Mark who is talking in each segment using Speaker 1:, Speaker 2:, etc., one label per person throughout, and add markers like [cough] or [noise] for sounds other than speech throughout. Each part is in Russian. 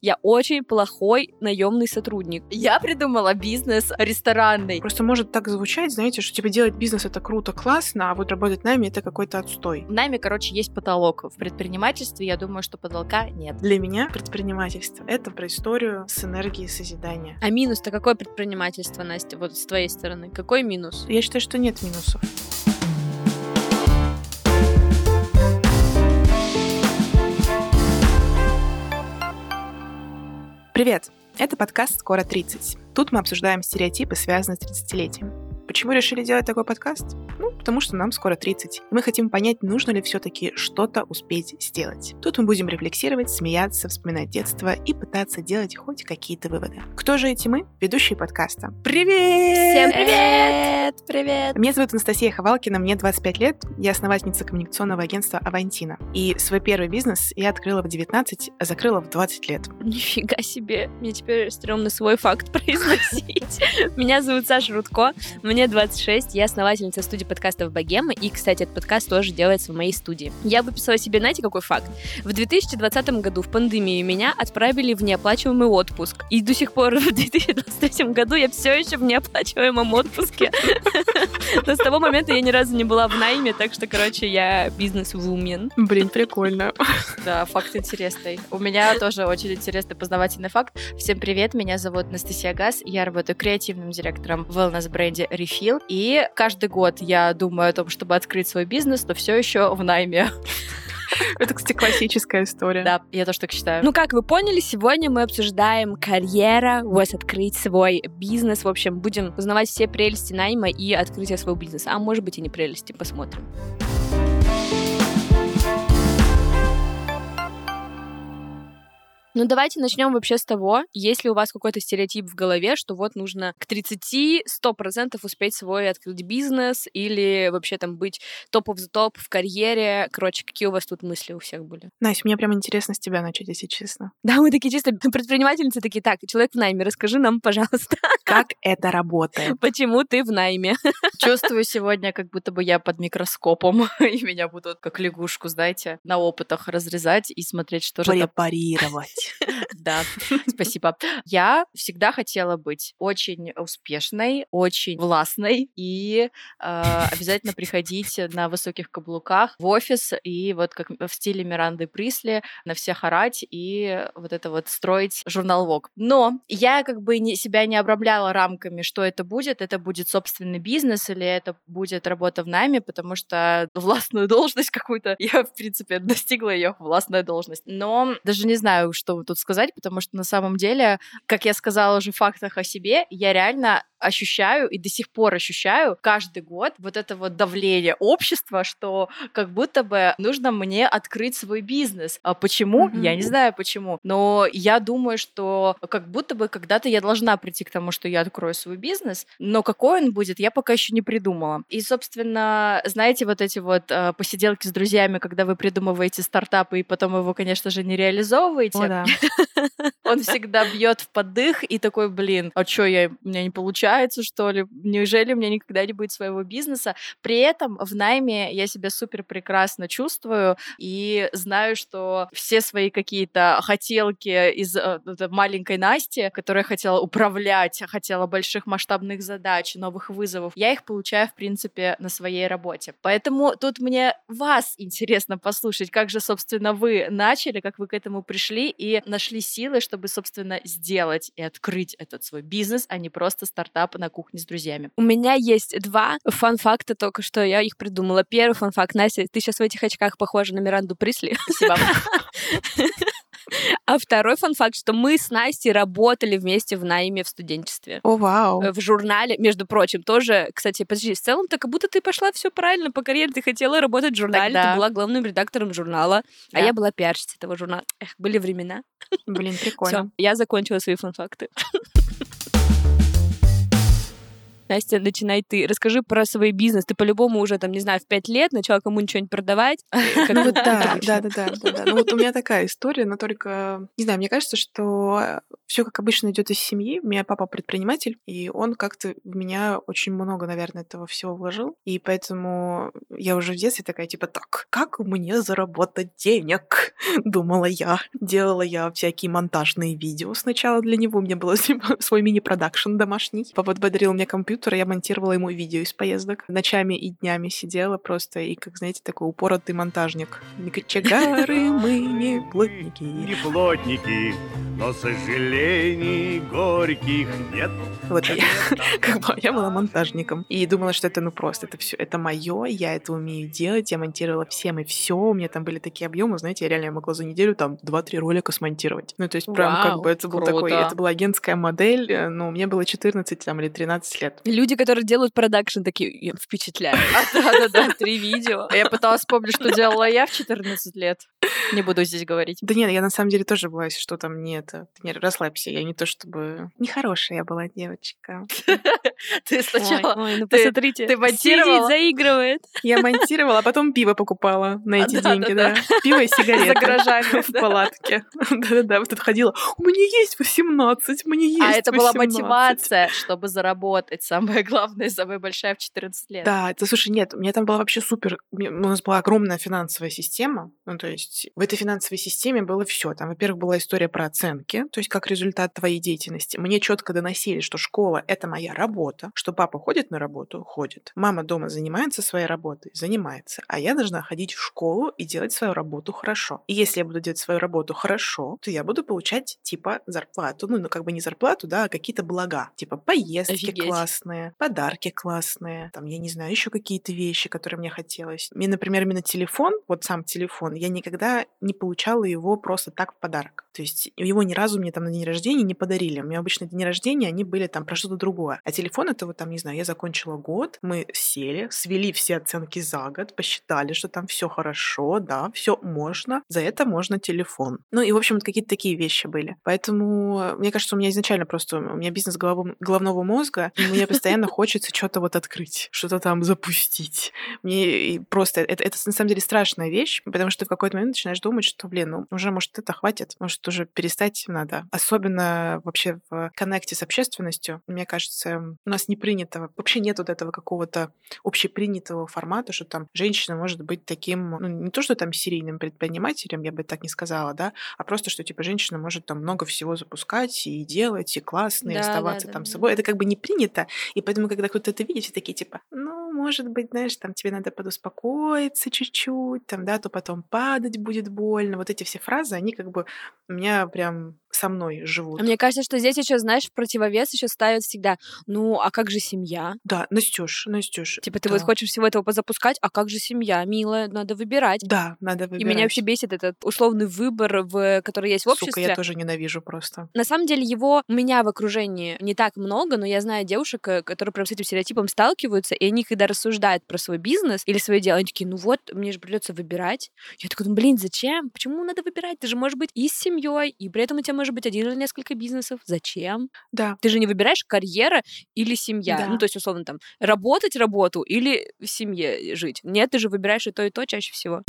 Speaker 1: Я очень плохой наемный сотрудник.
Speaker 2: Я придумала бизнес ресторанный.
Speaker 3: Просто может так звучать, знаете, что типа делать бизнес это круто, классно, а вот работать нами это какой-то отстой.
Speaker 2: В найме, короче, есть потолок. В предпринимательстве, я думаю, что потолка нет.
Speaker 3: Для меня предпринимательство это про историю с энергией созидания.
Speaker 1: А минус-то какое предпринимательство, Настя, вот с твоей стороны? Какой минус?
Speaker 3: Я считаю, что нет минусов. Привет! Это подкаст «Скоро 30». Тут мы обсуждаем стереотипы, связанные с 30-летием. Почему решили делать такой подкаст? Ну, потому что нам скоро 30. И мы хотим понять, нужно ли все-таки что-то успеть сделать. Тут мы будем рефлексировать, смеяться, вспоминать детство и пытаться делать хоть какие-то выводы. Кто же эти мы? Ведущие подкаста. Привет!
Speaker 2: Всем привет! Привет!
Speaker 3: Меня зовут Анастасия Ховалкина, мне 25 лет, я основательница коммуникационного агентства «Авантина». И свой первый бизнес я открыла в 19, а закрыла в 20 лет.
Speaker 1: Нифига себе! Мне теперь стрёмно свой факт [laughs] произносить. Меня зовут Саша Рудко, мне мне 26, я основательница студии подкастов Богема, и, кстати, этот подкаст тоже делается в моей студии. Я выписала себе, знаете, какой факт? В 2020 году в пандемию меня отправили в неоплачиваемый отпуск. И до сих пор [laughs] в 2023 году я все еще в неоплачиваемом отпуске. [laughs] Но с того момента я ни разу не была в найме, так что, короче, я бизнес-вумен.
Speaker 3: Блин, прикольно.
Speaker 2: Да, факт интересный. У меня тоже очень интересный познавательный факт. Всем привет, меня зовут Анастасия Газ, я работаю креативным директором в wellness-бренде Refill. И каждый год я думаю о том, чтобы открыть свой бизнес, но все еще в найме. [laughs]
Speaker 3: Это, кстати, классическая история.
Speaker 2: Да, я тоже так считаю.
Speaker 1: Ну, как вы поняли, сегодня мы обсуждаем карьера, вот открыть свой бизнес. В общем, будем узнавать все прелести найма и открытия своего бизнеса. А может быть и не прелести, посмотрим. Ну, давайте начнем вообще с того, есть ли у вас какой-то стереотип в голове, что вот нужно к 30 100% успеть свой открыть бизнес или вообще там быть топ of the топ в карьере. Короче, какие у вас тут мысли у всех были?
Speaker 3: Настя, мне прям интересно с тебя начать, если честно.
Speaker 1: Да, мы такие чисто [laughs] предпринимательницы такие, так, человек в найме, расскажи нам, пожалуйста.
Speaker 3: Как это работает? [laughs]
Speaker 1: Почему ты в найме? [laughs]
Speaker 2: Чувствую сегодня, как будто бы я под микроскопом, и меня будут как лягушку, знаете, на опытах разрезать и смотреть, что же
Speaker 3: там... Препарировать. [laughs]
Speaker 2: Да, [laughs] спасибо. Я всегда хотела быть очень успешной, очень властной и э, обязательно приходить на высоких каблуках в офис и вот как в стиле Миранды Присли на всех орать и вот это вот строить журнал Vogue. Но я как бы не, себя не обрамляла рамками, что это будет. Это будет собственный бизнес или это будет работа в найме, потому что властную должность какую-то [laughs] я, в принципе, достигла ее властная должность. Но даже не знаю, что тут сказать, потому что на самом деле, как я сказала уже в фактах о себе, я реально ощущаю и до сих пор ощущаю каждый год вот это вот давление общества, что как будто бы нужно мне открыть свой бизнес. А почему? Mm-hmm. Я не знаю почему. Но я думаю, что как будто бы когда-то я должна прийти к тому, что я открою свой бизнес, но какой он будет, я пока еще не придумала. И, собственно, знаете, вот эти вот э, посиделки с друзьями, когда вы придумываете стартапы и потом его, конечно же, не реализовываете.
Speaker 3: О, да. [laughs]
Speaker 2: Он всегда бьет в подых и такой, блин, а что я, у меня не получается, что ли? Неужели у меня никогда не будет своего бизнеса? При этом в найме я себя супер прекрасно чувствую и знаю, что все свои какие-то хотелки из э, маленькой Насти, которая хотела управлять, хотела больших масштабных задач, новых вызовов, я их получаю, в принципе, на своей работе. Поэтому тут мне вас интересно послушать, как же, собственно, вы начали, как вы к этому пришли и нашли силы, чтобы, собственно, сделать и открыть этот свой бизнес, а не просто стартап на кухне с друзьями.
Speaker 1: У меня есть два фан-факта только что, я их придумала. Первый фан-факт, Настя, ты сейчас в этих очках похожа на Миранду Присли.
Speaker 2: Спасибо. [laughs]
Speaker 1: А второй фан-факт, что мы с Настей работали вместе в найме в студенчестве.
Speaker 3: О, вау.
Speaker 1: В журнале, между прочим, тоже, кстати, подожди, в целом-то как будто ты пошла все правильно по карьере, ты хотела работать в журнале, Тогда... ты была главным редактором журнала, а да. а я была пиарщицей этого журнала. Эх, были времена.
Speaker 3: Блин, [laughs] прикольно.
Speaker 1: Все, я закончила свои фан-факты. [laughs] Настя, начинай ты. Расскажи про свой бизнес. Ты по-любому уже, там, не знаю, в пять лет начала кому-нибудь что-нибудь продавать. [laughs]
Speaker 3: Ну вот да, да, да, да. Ну вот у меня такая история, но только, не знаю, мне кажется, что все как обычно идет из семьи. У меня папа предприниматель, и он как-то в меня очень много, наверное, этого всего вложил. И поэтому я уже в детстве такая, типа, так, как мне заработать денег? [laughs] Думала я. Делала я всякие монтажные видео сначала для него. У меня был [laughs] свой мини-продакшн домашний. Папа подарил мне компьютер, и я монтировала ему видео из поездок. Ночами и днями сидела просто, и, как знаете, такой упоротый монтажник. Кочегары мы не плотники.
Speaker 4: Не плотники, но сожалений горьких нет.
Speaker 3: Вот я, [laughs] как бы, я была монтажником и думала, что это ну просто, это все, это мое, я это умею делать, я монтировала всем и все, у меня там были такие объемы, знаете, я реально могла за неделю там 2-3 ролика смонтировать. Ну, то есть прям
Speaker 1: Вау,
Speaker 3: как бы это был
Speaker 1: круто.
Speaker 3: такой, это была агентская модель, э, но мне было 14 там или 13 лет.
Speaker 1: Люди, которые делают продакшн, такие «Я впечатляют. [laughs] Да-да-да, три видео.
Speaker 2: А Я пыталась вспомнить, что делала я в 14 лет. Не буду здесь говорить.
Speaker 3: Да нет, я на самом деле тоже была, если что там не это. Не, расслабься, я не то чтобы... Нехорошая я была девочка. [laughs] [laughs]
Speaker 2: Ты сначала...
Speaker 1: Ой, ой, ну
Speaker 2: ты-
Speaker 1: посмотрите.
Speaker 2: ты монтировала?
Speaker 1: Сидит, заигрывает. [laughs]
Speaker 3: Я монтировала, а потом пиво покупала на эти
Speaker 2: да,
Speaker 3: деньги,
Speaker 2: да,
Speaker 3: да. Пиво и [laughs] сигареты.
Speaker 2: За гаражами,
Speaker 3: В
Speaker 2: да.
Speaker 3: палатке. Да-да-да, вот тут ходила. У меня есть 18, мне есть
Speaker 2: А это была
Speaker 3: 18».
Speaker 2: мотивация, чтобы заработать. Самое главное, самая большая в 14 лет.
Speaker 3: Да, это, слушай, нет, у меня там была вообще супер, у нас была огромная финансовая система, ну, то есть в этой финансовой системе было все. Там, во-первых, была история про оценки, то есть как результат твоей деятельности. Мне четко доносили, что школа — это моя работа, что папа ходит на работу, ходит. Мама дома занимается своей работой, занимается. А я должна ходить в школу и делать свою работу хорошо. И если я буду делать свою работу хорошо, то я буду получать, типа, зарплату. Ну, ну как бы не зарплату, да, а какие-то блага. Типа поездки
Speaker 1: Офигеть.
Speaker 3: классные, подарки классные, там, я не знаю, еще какие-то вещи, которые мне хотелось. Мне, например, именно телефон, вот сам телефон, я никогда не получала его просто так в подарок. То есть его ни разу мне там на день рождения не подарили. У меня обычно дни рождения, они были там про что-то другое. А телефон это вот там, не знаю, я закончила год, мы сели, свели все оценки за год, посчитали, что там все хорошо, да, все можно, за это можно телефон. Ну и, в общем, какие-то такие вещи были. Поэтому, мне кажется, у меня изначально просто, у меня бизнес головом- головного мозга, и мне постоянно [laughs] хочется что-то вот открыть, что-то там запустить. Мне просто, это, это на самом деле страшная вещь, потому что ты в какой-то момент начинаешь думать, что, блин, ну уже, может, это хватит, может, уже перестать надо. Особенно вообще в коннекте с общественностью, мне кажется, у нас не принято, вообще нет вот этого какого-то общепринятого формата, что там женщина может быть таким, ну, не то, что там серийным предпринимателем, я бы так не сказала, да, а просто, что, типа, женщина может там много всего запускать и делать, и классно, и
Speaker 1: Да,
Speaker 3: оставаться
Speaker 1: да,
Speaker 3: там
Speaker 1: да.
Speaker 3: собой. Это как бы не принято, и поэтому, когда кто-то это видит, все такие, типа, ну, может быть, знаешь, там тебе надо подуспокоиться чуть-чуть, там, да, то потом падать будет больно. Вот эти все фразы, они как бы меня прям со мной живут.
Speaker 1: Мне кажется, что здесь еще, знаешь, в противовес еще ставят всегда, ну, а как же семья?
Speaker 3: Да, Настюш, Настюш.
Speaker 1: Типа, ты
Speaker 3: да.
Speaker 1: вот хочешь всего этого позапускать, а как же семья, милая, надо выбирать.
Speaker 3: Да, надо выбирать.
Speaker 1: И меня вообще бесит этот условный выбор, в, который есть в
Speaker 3: Сука,
Speaker 1: обществе.
Speaker 3: я тоже ненавижу просто.
Speaker 1: На самом деле его у меня в окружении не так много, но я знаю девушек, э, которые прям с этим стереотипом сталкиваются, и они, когда рассуждают про свой бизнес или свое дело, они такие, ну вот, мне же придется выбирать. Я такая, ну блин, зачем? Почему надо выбирать? Ты же можешь быть и с семьей, и при этом у тебя может быть один или несколько бизнесов. Зачем?
Speaker 3: Да,
Speaker 1: Ты же не выбираешь карьера или семья.
Speaker 3: Да.
Speaker 1: Ну, то есть, условно, там, работать работу или в семье жить. Нет, ты же выбираешь и то, и то чаще всего.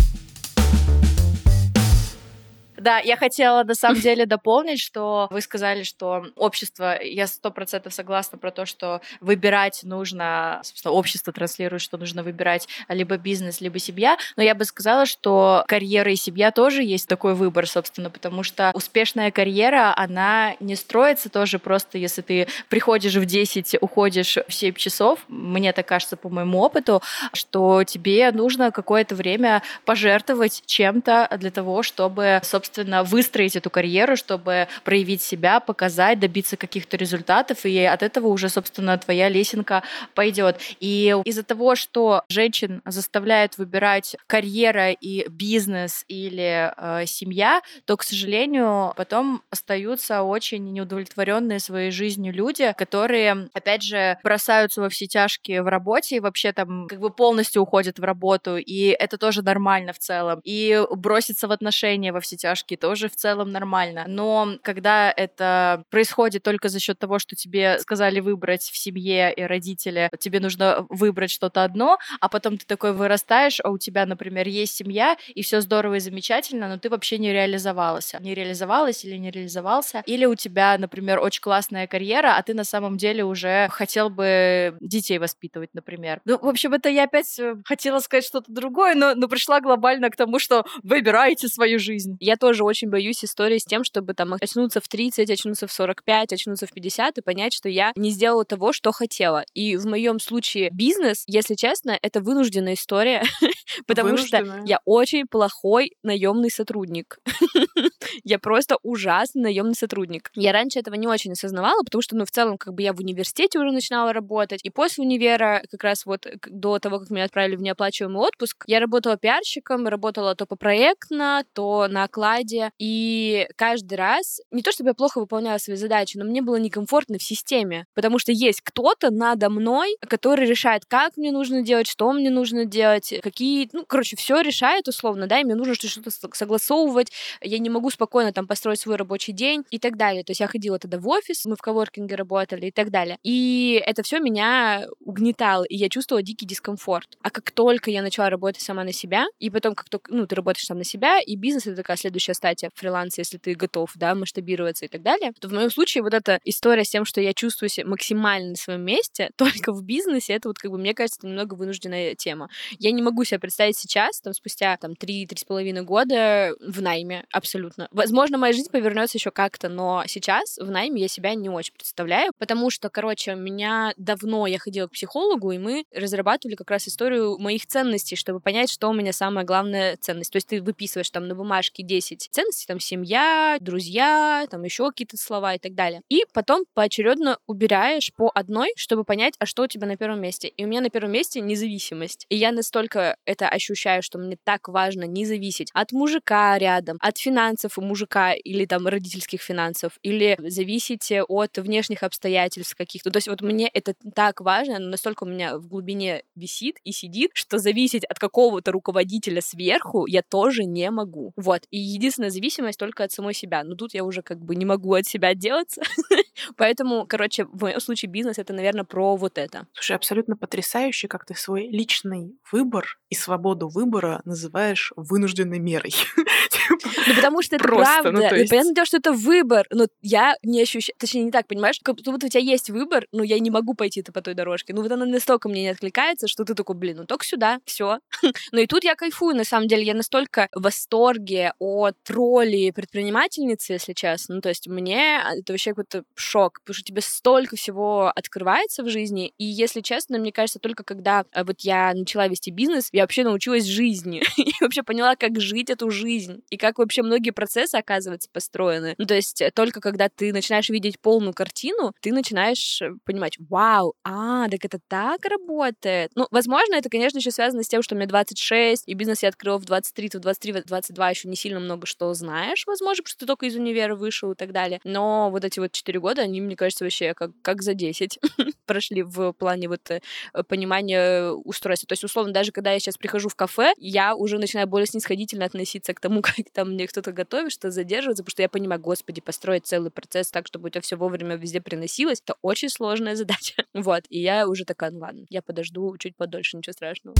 Speaker 2: Да, я хотела на самом [laughs] деле дополнить, что вы сказали, что общество, я сто процентов согласна про то, что выбирать нужно, собственно, общество транслирует, что нужно выбирать либо бизнес, либо семья, но я бы сказала, что карьера и семья тоже есть такой выбор, собственно, потому что успешная карьера, она не строится тоже просто, если ты приходишь в 10, уходишь в 7 часов, мне так кажется по моему опыту, что тебе нужно какое-то время пожертвовать чем-то для того, чтобы, собственно, выстроить эту карьеру, чтобы проявить себя, показать, добиться каких-то результатов, и от этого уже, собственно, твоя лесенка пойдет. И из-за того, что женщин заставляют выбирать карьера и бизнес или э, семья, то, к сожалению, потом остаются очень неудовлетворенные своей жизнью люди, которые, опять же, бросаются во все тяжкие в работе и вообще там как бы полностью уходят в работу, и это тоже нормально в целом. И броситься в отношения во все тяжкие вкусняшки, тоже в целом нормально. Но когда это происходит только за счет того, что тебе сказали выбрать в семье и родители, тебе нужно выбрать что-то одно, а потом ты такой вырастаешь, а у тебя, например, есть семья, и все здорово и замечательно, но ты вообще не реализовалась. Не реализовалась или не реализовался. Или у тебя, например, очень классная карьера, а ты на самом деле уже хотел бы детей воспитывать, например. Ну, в общем, это я опять э, хотела сказать что-то другое, но, но пришла глобально к тому, что выбирайте свою жизнь.
Speaker 1: Я тоже очень боюсь истории с тем, чтобы там очнуться в 30, очнуться в 45, очнуться в 50 и понять, что я не сделала того, что хотела. И в моем случае бизнес, если честно, это вынужденная история, [laughs] потому что я очень плохой наемный сотрудник. [laughs] я просто ужасный наемный сотрудник. Я раньше этого не очень осознавала, потому что, ну, в целом, как бы я в университете уже начинала работать, и после универа, как раз вот до того, как меня отправили в неоплачиваемый отпуск, я работала пиарщиком, работала то по проектно, то на окладе, и каждый раз, не то чтобы я плохо выполняла свои задачи, но мне было некомфортно в системе, потому что есть кто-то надо мной, который решает, как мне нужно делать, что мне нужно делать, какие, ну, короче, все решает условно, да, и мне нужно что-то согласовывать, я не могу спокойно там построить свой рабочий день и так далее. То есть я ходила тогда в офис, мы в коворкинге работали и так далее. И это все меня угнетало, и я чувствовала дикий дискомфорт. А как только я начала работать сама на себя, и потом как только, ну, ты работаешь сам на себя, и бизнес — это такая следующая стадия фриланса, если ты готов, да, масштабироваться и так далее, то в моем случае вот эта история с тем, что я чувствую себя максимально на своем месте, [laughs] только в бизнесе, это вот как бы, мне кажется, немного вынужденная тема. Я не могу себе представить сейчас, там, спустя там 3-3,5 года в найме абсолютно. Возможно, моя жизнь повернется еще как-то, но сейчас в найме я себя не очень представляю, потому что, короче, меня давно я ходила к психологу, и мы разрабатывали как раз историю моих ценностей, чтобы понять, что у меня самая главная ценность. То есть ты выписываешь там на бумажке 10 ценностей, там семья, друзья, там еще какие-то слова и так далее. И потом поочередно убираешь по одной, чтобы понять, а что у тебя на первом месте. И у меня на первом месте независимость. И я настолько это ощущаю, что мне так важно не зависеть от мужика рядом, от финансов у мужика или там родительских финансов, или зависеть от внешних обстоятельств каких-то. То есть вот мне это так важно, но настолько у меня в глубине висит и сидит, что зависеть от какого-то руководителя сверху я тоже не могу. Вот. И единственная зависимость только от самой себя. Но тут я уже как бы не могу от себя отделаться. [laughs] Поэтому, короче, в моем случае бизнес это, наверное, про вот это.
Speaker 3: Слушай, абсолютно потрясающе, как ты свой личный выбор и свободу выбора называешь вынужденной мерой. [laughs] [laughs]
Speaker 1: Ну, потому что это правда. Ну, есть... Понятное дело, что это выбор, но я не ощущаю... Точнее, не так, понимаешь? Как будто у тебя есть выбор, но я не могу пойти по той дорожке. Ну, вот она настолько мне не откликается, что ты такой, блин, ну только сюда, все. [laughs] но и тут я кайфую, на самом деле. Я настолько в восторге от роли предпринимательницы, если честно. Ну, то есть мне это вообще какой-то шок, потому что тебе столько всего открывается в жизни. И, если честно, мне кажется, только когда э, вот я начала вести бизнес, я вообще научилась жизни. [laughs] и вообще поняла, как жить эту жизнь. И как вообще многие процессы, оказывается, построены. Ну, то есть э, только когда ты начинаешь видеть полную картину, ты начинаешь э, понимать, вау, а, так это так работает. Ну, возможно, это, конечно, еще связано с тем, что мне 26, и бизнес я открыла в 23, в 23, в 22 еще не сильно много что знаешь, возможно, потому что ты только из универа вышел и так далее. Но вот эти вот 4 года, они, мне кажется, вообще как, как за 10 [laughs] прошли в плане вот э, понимания устройства. То есть, условно, даже когда я сейчас прихожу в кафе, я уже начинаю более снисходительно относиться к тому, [laughs] как там мне кто-то готовит, что задерживаться, потому что я понимаю, господи, построить целый процесс так, чтобы у тебя все вовремя везде приносилось, это очень сложная [laughs] задача. Вот, и я уже такая, ну ладно, я подожду чуть подольше, ничего страшного.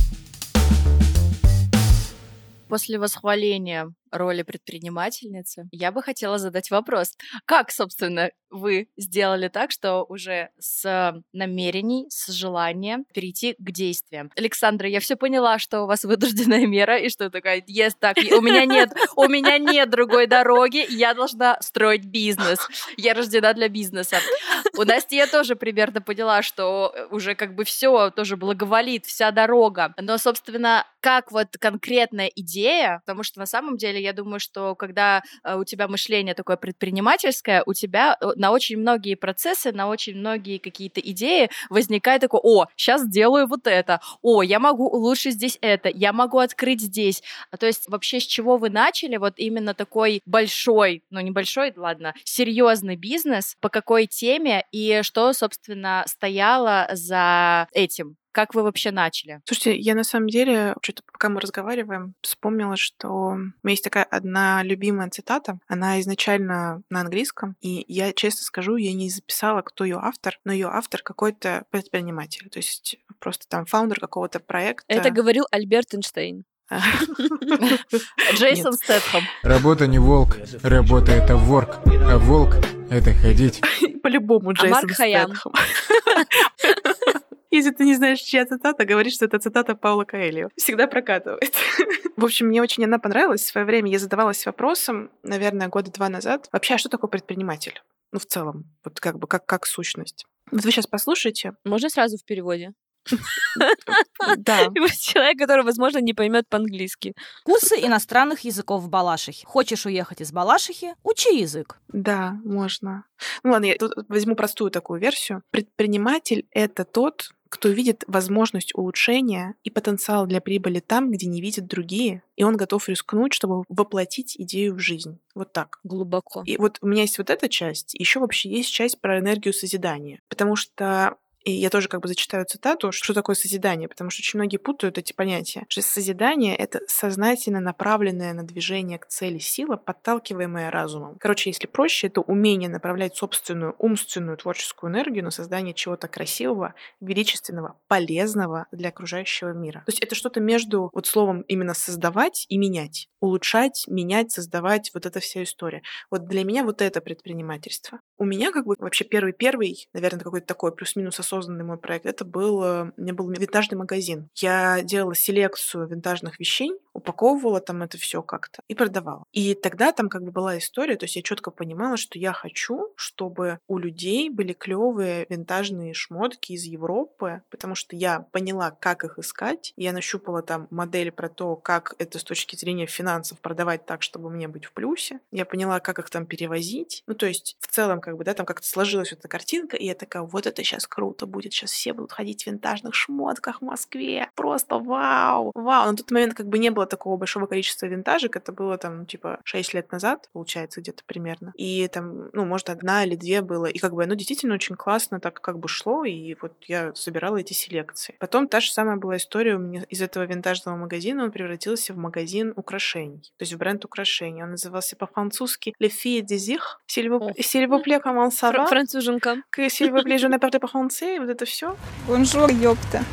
Speaker 2: После восхваления роли предпринимательницы, я бы хотела задать вопрос. Как, собственно, вы сделали так, что уже с намерений, с желания перейти к действиям? Александра, я все поняла, что у вас вынужденная мера, и что такая, yes, так, у меня нет, у меня нет другой дороги, я должна строить бизнес. Я рождена для бизнеса. У Насти я тоже примерно поняла, что уже как бы все тоже благоволит, вся дорога. Но, собственно, как вот конкретная идея, потому что на самом деле деле, я думаю, что когда э, у тебя мышление такое предпринимательское, у тебя э, на очень многие процессы, на очень многие какие-то идеи возникает такое, о, сейчас сделаю вот это, о, я могу улучшить здесь это, я могу открыть здесь. А То есть вообще с чего вы начали вот именно такой большой, ну небольшой, ладно, серьезный бизнес, по какой теме и что, собственно, стояло за этим? Как вы вообще начали?
Speaker 3: Слушайте, я на самом деле, что-то пока мы разговариваем, вспомнила, что у меня есть такая одна любимая цитата. Она изначально на английском, и я, честно скажу, я не записала, кто ее автор, но ее автор какой-то предприниматель. То есть просто там фаундер какого-то проекта.
Speaker 1: Это говорил Альберт Эйнштейн. [laughs]
Speaker 2: Джейсон Стэтхэм.
Speaker 5: Работа не волк, работа это ворк, а волк это ходить.
Speaker 3: По-любому Джейсон
Speaker 1: Марк Хаям.
Speaker 3: Стэтхэм. [laughs] Если ты не знаешь, чья цитата, говори, что это цитата Паула Коэльо. Всегда прокатывает. [laughs] В общем, мне очень она понравилась. В свое время я задавалась вопросом, наверное, года два назад. Вообще, а что такое предприниматель? Ну, в целом, вот как бы как, как сущность. Вот вы сейчас послушайте.
Speaker 1: Можно сразу в переводе? [laughs]
Speaker 3: Да.
Speaker 1: Человек, который, возможно, не поймет по-английски.
Speaker 6: Курсы иностранных языков в Балашихе. Хочешь уехать из Балашихи? Учи язык.
Speaker 3: Да, можно. Ну ладно, я тут возьму простую такую версию. Предприниматель — это тот, кто видит возможность улучшения и потенциал для прибыли там, где не видят другие, и он готов рискнуть, чтобы воплотить идею в жизнь. Вот так.
Speaker 1: Глубоко.
Speaker 3: И вот у меня есть вот эта часть, еще вообще есть часть про энергию созидания. Потому что и я тоже как бы зачитаю цитату, что такое созидание, потому что очень многие путают эти понятия. Что созидание — это сознательно направленное на движение к цели сила, подталкиваемая разумом. Короче, если проще, это умение направлять собственную умственную творческую энергию на создание чего-то красивого, величественного, полезного для окружающего мира. То есть это что-то между вот словом именно создавать и менять. Улучшать, менять, создавать, вот эта вся история. Вот для меня вот это предпринимательство. У меня как бы вообще первый-первый, наверное, какой-то такой плюс-минус осознанный мой проект, это был, у меня был винтажный магазин. Я делала селекцию винтажных вещей, упаковывала там это все как-то и продавала. И тогда там как бы была история, то есть я четко понимала, что я хочу, чтобы у людей были клевые винтажные шмотки из Европы, потому что я поняла, как их искать. Я нащупала там модель про то, как это с точки зрения финансов продавать так, чтобы мне быть в плюсе. Я поняла, как их там перевозить. Ну, то есть в целом как бы, да, там как-то сложилась вот эта картинка, и я такая, вот это сейчас круто будет, сейчас все будут ходить в винтажных шмотках в Москве. Просто вау, вау. На тот момент как бы не было такого большого количества винтажек, это было там типа 6 лет назад, получается, где-то примерно. И там, ну, может, одна или две было. И как бы оно действительно очень классно так как бы шло, и вот я собирала эти селекции. Потом та же самая была история у меня из этого винтажного магазина, он превратился в магазин украшений, то есть в бренд украшений. Он назывался по-французски Le Fille S'il vous, s'il vous plaît, comment ça
Speaker 1: Фр-
Speaker 3: va?
Speaker 1: Француженка.
Speaker 3: Que S'il vous plaît, je ne parle pas français, вот это все.
Speaker 7: Bonjour, ёпта.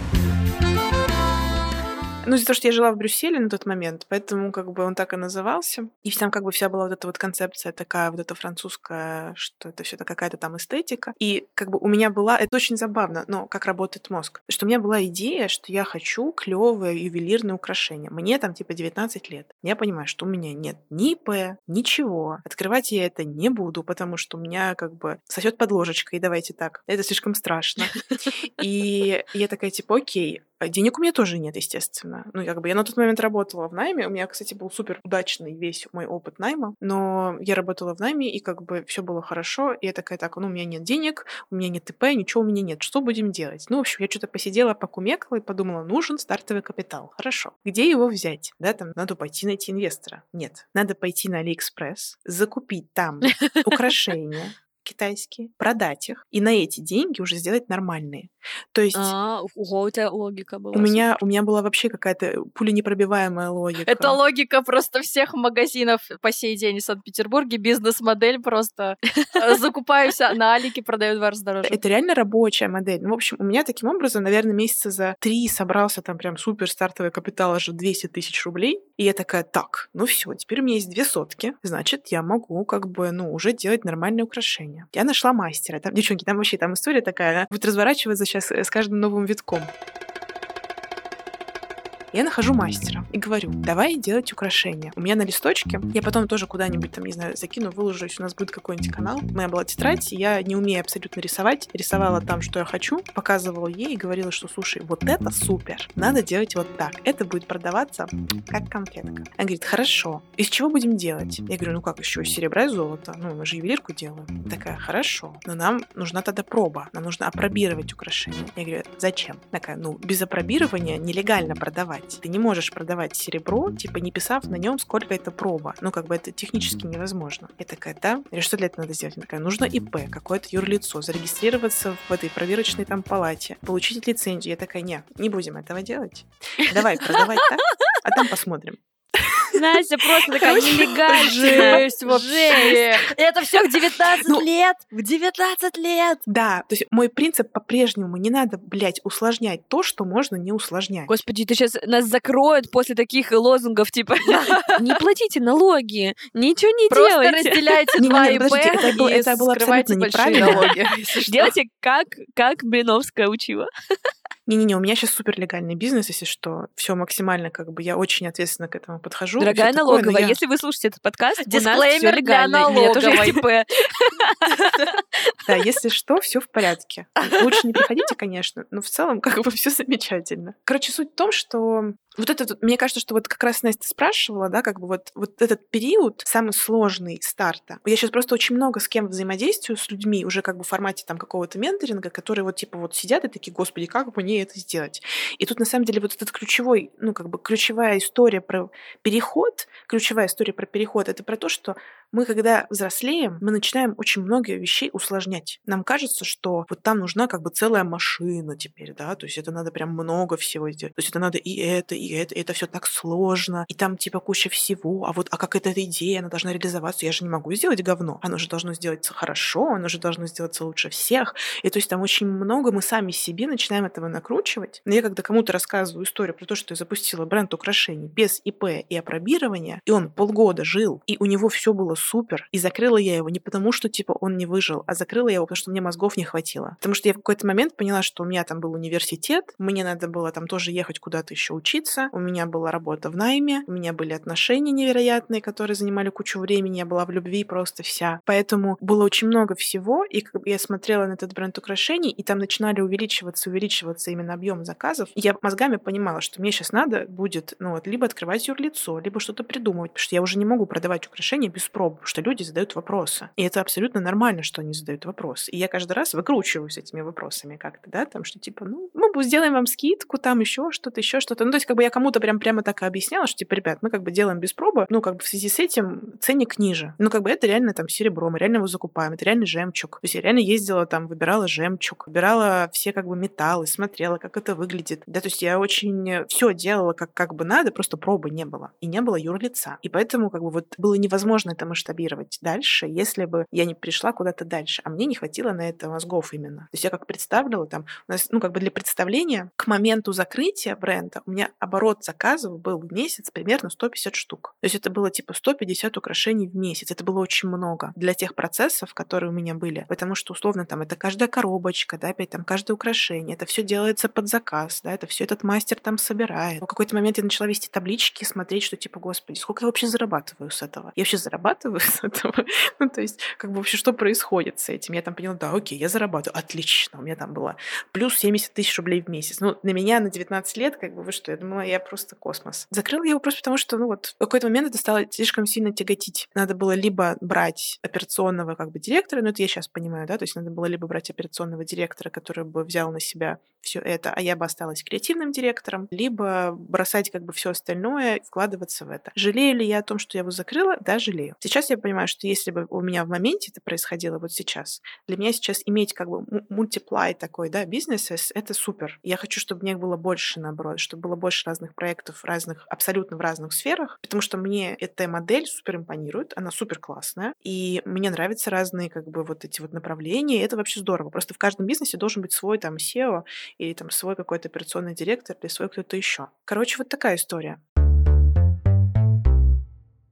Speaker 3: Ну, из-за того, что я жила в Брюсселе на тот момент, поэтому как бы он так и назывался. И там как бы вся была вот эта вот концепция такая, вот эта французская, что это все какая-то там эстетика. И как бы у меня была, это очень забавно, но как работает мозг, что у меня была идея, что я хочу клевые ювелирные украшения. Мне там типа 19 лет. Я понимаю, что у меня нет ни ИП, ничего. Открывать я это не буду, потому что у меня как бы сосет под ложечкой, давайте так. Это слишком страшно. [laughs] И я такая типа, окей, Денег у меня тоже нет, естественно. Ну, как бы я на тот момент работала в найме. У меня, кстати, был супер удачный весь мой опыт найма. Но я работала в найме, и как бы все было хорошо. И я такая, так, ну, у меня нет денег, у меня нет ИП, ничего у меня нет. Что будем делать? Ну, в общем, я что-то посидела, покумекала и подумала, нужен стартовый капитал. Хорошо. Где его взять? Да, там надо пойти найти инвестора. Нет. Надо пойти на Алиэкспресс, закупить там [laughs] украшения, китайские, продать их, и на эти деньги уже сделать нормальные. То есть
Speaker 1: А, ого, у тебя логика была.
Speaker 3: у меня, у меня была вообще какая-то пуленепробиваемая логика.
Speaker 2: Это логика просто всех магазинов по сей день в Санкт-Петербурге. Бизнес-модель просто [laughs] закупаюсь на Алике, продаю два раза дороже.
Speaker 3: Это реально рабочая модель. Ну, в общем, у меня таким образом, наверное, месяца за три собрался там прям супер стартовый капитал аж 200 тысяч рублей. И я такая, так, ну все, теперь у меня есть две сотки, значит, я могу как бы, ну, уже делать нормальные украшения. Я нашла мастера. Там, девчонки, там вообще там история такая, она будет разворачиваться сейчас с каждым новым витком. Я нахожу мастера и говорю, давай делать украшения. У меня на листочке, я потом тоже куда-нибудь там, не знаю, закину, выложу, у нас будет какой-нибудь канал. У меня была тетрадь, я не умею абсолютно рисовать, рисовала там, что я хочу, показывала ей и говорила, что, слушай, вот это супер, надо делать вот так, это будет продаваться как конфетка. Она говорит, хорошо, из чего будем делать? Я говорю, ну как еще, из серебра и золота? Ну, мы же ювелирку делаем. Такая, хорошо, но нам нужна тогда проба, нам нужно опробировать украшения. Я говорю, зачем? Такая, ну, без опробирования нелегально продавать. Продавать. Ты не можешь продавать серебро, типа не писав на нем, сколько это проба. Ну, как бы это технически невозможно. Я такая, да? Или что для этого надо сделать? Она такая, нужно ИП, какое-то юрлицо, зарегистрироваться в этой проверочной там палате, получить лицензию. Я такая, не, не будем этого делать. Давай продавать так, а там посмотрим.
Speaker 1: Настя просто такая нелегальная.
Speaker 2: Жесть вообще. Это все в 19
Speaker 3: Ну,
Speaker 2: лет. В 19 лет.
Speaker 3: Да, то есть мой принцип по-прежнему не надо, блядь, усложнять то, что можно не усложнять.
Speaker 1: Господи, ты сейчас нас закроют после таких лозунгов, типа не платите налоги, ничего не
Speaker 2: Просто
Speaker 1: делайте.
Speaker 2: разделяйте
Speaker 3: Не-не-не,
Speaker 2: два ИП
Speaker 3: это было-
Speaker 2: и
Speaker 3: это было
Speaker 2: скрывайте
Speaker 3: абсолютно неправильно.
Speaker 1: Делайте как, как Блиновская учила.
Speaker 3: Не-не-не, у меня сейчас супер легальный бизнес, если что. Все максимально, как бы, я очень ответственно к этому подхожу.
Speaker 1: Дорогая
Speaker 3: такое, но
Speaker 1: налоговая,
Speaker 3: я-
Speaker 1: если вы слушаете этот подкаст,
Speaker 2: Дисклеймер для
Speaker 1: легально. У меня тоже есть
Speaker 2: налоговой.
Speaker 1: ИП. [laughs]
Speaker 3: Да, если что, все в порядке. Лучше не приходите, конечно, но в целом как бы все замечательно. Короче, суть в том, что вот вот- мне кажется, что вот как раз Настя спрашивала, да, как бы вот, вот этот период самый сложный старта. Я сейчас просто очень много с кем взаимодействую с людьми уже как бы в формате там какого-то менторинга, которые вот типа вот сидят и такие, господи, как бы мне это сделать? И тут на самом деле вот этот ключевой, ну как бы ключевая история про переход, ключевая история про переход, это про то, что мы, когда взрослеем, мы начинаем очень много вещей усложнять. Нам кажется, что вот там нужна как бы целая машина теперь, да, то есть это надо прям много всего сделать. То есть это надо и это, и это, и это все так сложно, и там типа куча всего, а вот, а как эта идея, она должна реализоваться, я же не могу сделать говно, оно же должно сделаться хорошо, оно же должно сделаться лучше всех, и то есть там очень много мы сами себе начинаем этого накручивать. Но я когда кому-то рассказываю историю про то, что я запустила бренд украшений без ИП и опробирования, и он полгода жил, и у него все было супер, и закрыла я его не потому, что типа он не выжил, а закрыла я его, потому что мне мозгов не хватило. Потому что я в какой-то момент поняла, что у меня там был университет, мне надо было там тоже ехать куда-то еще учиться, у меня была работа в найме, у меня были отношения невероятные, которые занимали кучу времени, я была в любви просто вся. Поэтому было очень много всего, и я смотрела на этот бренд украшений, и там начинали увеличиваться, увеличиваться именно объем заказов. И я мозгами понимала, что мне сейчас надо будет, ну вот, либо открывать юрлицо, либо что-то придумывать, потому что я уже не могу продавать украшения без проб, потому что люди задают вопросы. И это абсолютно нормально, что они задают вопросы. И я каждый раз выкручиваюсь этими вопросами как-то, да, там, что типа, ну, мы сделаем вам скидку, там еще что-то, еще что-то. Ну, то есть, как бы я кому-то прям прямо так и объясняла, что, типа, ребят, мы как бы делаем без пробы, ну, как бы в связи с этим ценник ниже. Ну, как бы это реально там серебро, мы реально его закупаем, это реально жемчуг. То есть я реально ездила там, выбирала жемчуг, выбирала все как бы металлы, смотрела, как это выглядит. Да, то есть я очень все делала как, как бы надо, просто пробы не было. И не было юрлица. И поэтому как бы вот было невозможно это масштабировать дальше, если бы я не пришла куда-то дальше. А мне не хватило на это мозгов именно. То есть я как представляла там, у нас, ну, как бы для представления, к моменту закрытия бренда у меня оборот заказов был в месяц примерно 150 штук. То есть это было типа 150 украшений в месяц. Это было очень много для тех процессов, которые у меня были. Потому что, условно, там это каждая коробочка, да, опять там каждое украшение, это все делается под заказ, да, это все этот мастер там собирает. В какой-то момент я начала вести таблички, смотреть, что типа, господи, сколько я вообще зарабатываю с этого? Я вообще зарабатываю с этого? [laughs] Ну, то есть, как бы вообще что происходит с этим? Я там поняла, да, окей, я зарабатываю, отлично. У меня там было плюс 70 тысяч рублей в месяц. Ну, на меня на 19 лет, как бы, вы что, я думала, я просто космос. Закрыла я его просто потому, что, ну вот, в какой-то момент это стало слишком сильно тяготить. Надо было либо брать операционного как бы директора, ну это я сейчас понимаю, да, то есть надо было либо брать операционного директора, который бы взял на себя все это, а я бы осталась креативным директором, либо бросать как бы все остальное, вкладываться в это. Жалею ли я о том, что я его закрыла? Да, жалею. Сейчас я понимаю, что если бы у меня в моменте это происходило вот сейчас, для меня сейчас иметь как бы мультиплай такой, да, бизнес, это супер. Я хочу, чтобы мне было больше, наоборот, чтобы было больше разных проектов, разных, абсолютно в разных сферах, потому что мне эта модель супер импонирует, она супер классная, и мне нравятся разные как бы вот эти вот направления, и это вообще здорово. Просто в каждом бизнесе должен быть свой там SEO или там свой какой-то операционный директор или свой кто-то еще. Короче, вот такая история.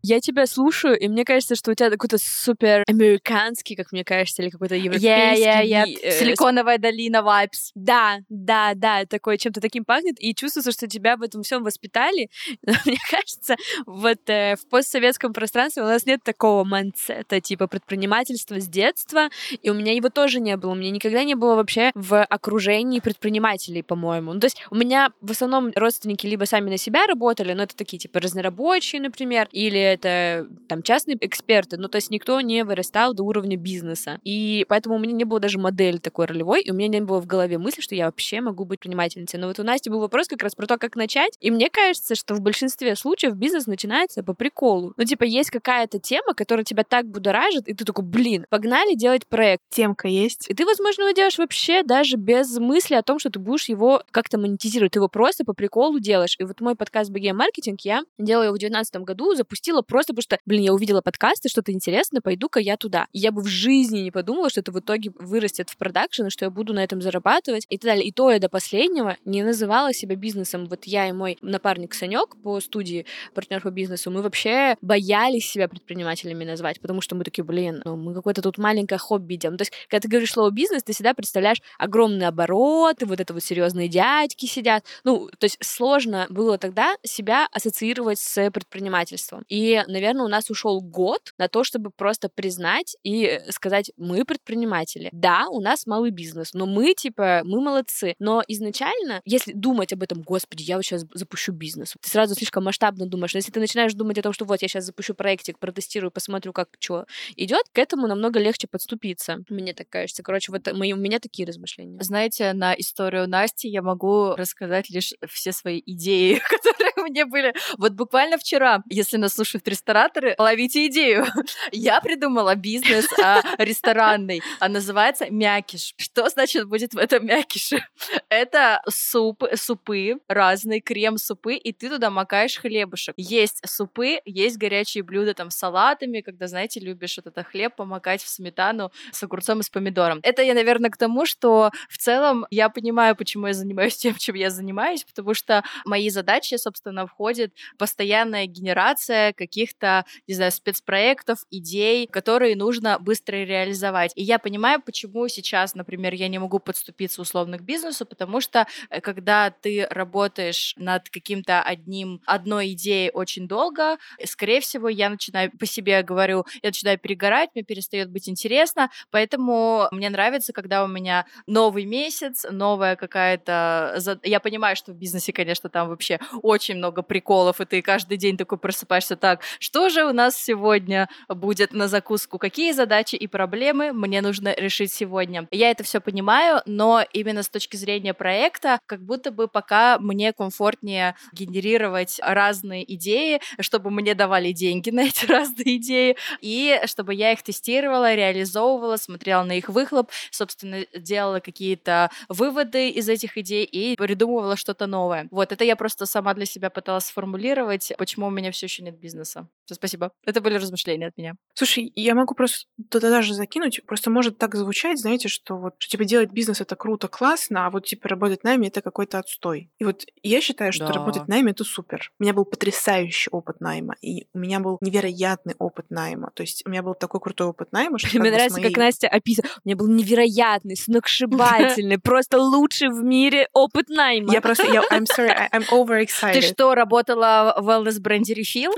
Speaker 1: Я тебя слушаю, и мне кажется, что у тебя какой-то супер американский, как мне кажется, или какой-то европейский.
Speaker 2: Yeah, yeah, yeah.
Speaker 1: э,
Speaker 2: Силиконовая долина vibes.
Speaker 1: Да, да, да, такое чем-то таким пахнет, и чувствуется, что тебя в этом всем воспитали. [laughs] Но мне кажется, вот э, в постсоветском пространстве у нас нет такого майндсета, типа предпринимательства с детства, и у меня его тоже не было. У меня никогда не было вообще в окружении предпринимателей, по-моему. Ну, то есть у меня в основном родственники либо сами на себя работали, но это такие, типа, разнорабочие, например, или это там частные эксперты, ну, то есть никто не вырастал до уровня бизнеса. И поэтому у меня не было даже модели такой ролевой, и у меня не было в голове мысли, что я вообще могу быть предпринимательницей. Но вот у Насти был вопрос как раз про то, как начать. И мне кажется, что в большинстве случаев бизнес начинается по приколу. Ну, типа, есть какая-то тема, которая тебя так будоражит, и ты такой, блин, погнали делать проект.
Speaker 3: Темка есть.
Speaker 1: И ты, возможно, его делаешь вообще даже без мысли о том, что ты будешь его как-то монетизировать. Ты его просто по приколу делаешь. И вот мой подкаст BG Маркетинг я делала его в 2019 году, запустила просто потому что, блин, я увидела подкасты, что-то интересное, пойду-ка я туда. И я бы в жизни не подумала, что это в итоге вырастет в продакшн, что я буду на этом зарабатывать и так далее. И то я до последнего не называла себя бизнесом. Вот я и мой напарник Санек по студии партнер по бизнесу, мы вообще боялись себя предпринимателями назвать, потому что мы такие, блин, ну, мы какое-то тут маленькое хобби делаем. То есть, когда ты говоришь слово бизнес, ты всегда представляешь огромные обороты, вот это вот серьезные дядьки сидят. Ну, то есть сложно было тогда себя ассоциировать с предпринимательством. И, наверное, у нас ушел год на то, чтобы просто признать и сказать, мы предприниматели. Да, у нас малый бизнес, но мы, типа, мы молодцы. Но изначально, если думать об этом, господи, я вот сейчас запущу бизнес, ты сразу слишком масштабно думаешь. Но если ты начинаешь думать о том, что вот я сейчас запущу проектик, протестирую, посмотрю, как что идет, к этому намного легче подступиться. Мне так кажется. Короче, вот мои, у меня такие размышления.
Speaker 2: Знаете, на историю Насти я могу рассказать лишь все свои идеи, [laughs] которые мне были. Вот буквально вчера, если нас слушают рестораторы, ловите идею. [laughs] Я придумала бизнес а, ресторанный, а называется мякиш. Что значит будет в этом мякише? Это суп, супы, разные крем-супы, и ты туда макаешь хлебушек. Есть супы, есть горячие блюда там с салатами, когда, знаете, любишь вот это хлеб помакать в сметану с огурцом и с помидором. Это я, наверное, к тому, что в целом я понимаю, почему я занимаюсь тем, чем я занимаюсь, потому что мои задачи, собственно, входит постоянная генерация каких-то, не знаю, спецпроектов, идей, которые нужно быстро реализовать. И я понимаю, почему сейчас, например, я не могу подступиться условно к бизнесу, потому что э, когда ты работаешь над каким-то одним, одной идеей очень долго, скорее всего, я начинаю, по себе говорю, я начинаю перегорать, мне перестает быть интересно, поэтому мне нравится, когда у меня новый месяц, новая какая-то... Я понимаю, что в бизнесе, конечно, там вообще очень много приколов, и ты каждый день такой просыпаешься так, что же у нас сегодня будет на закуску, какие задачи и проблемы мне нужно решить сегодня. Я это все понимаю, но именно с точки зрения проекта, как будто бы пока мне комфортнее генерировать разные идеи, чтобы мне давали деньги [laughs] на эти разные идеи, и чтобы я их тестировала, реализовывала, смотрела на их выхлоп, собственно, делала какие-то выводы из этих идей и придумывала что-то новое. Вот, это я просто сама для себя пыталась сформулировать, почему у меня все еще нет бизнеса. Все, спасибо. Это были размышления от меня.
Speaker 3: Слушай, я могу просто туда даже закинуть. Просто может так звучать, знаете, что вот что, типа делать бизнес это круто, классно, а вот типа работать нами это какой-то отстой. И вот я считаю, что
Speaker 2: Да.
Speaker 3: работать найме это супер. У меня был потрясающий опыт найма, и у меня был невероятный опыт найма. То есть у меня был такой крутой опыт найма, что
Speaker 1: Мне нравится, как Настя описывает. У меня был невероятный, сногсшибательный, просто лучший в мире опыт найма.
Speaker 3: Я просто, я, I'm sorry, I'm [laughs] overexcited.
Speaker 2: Ты что, работала в wellness бренде Refill?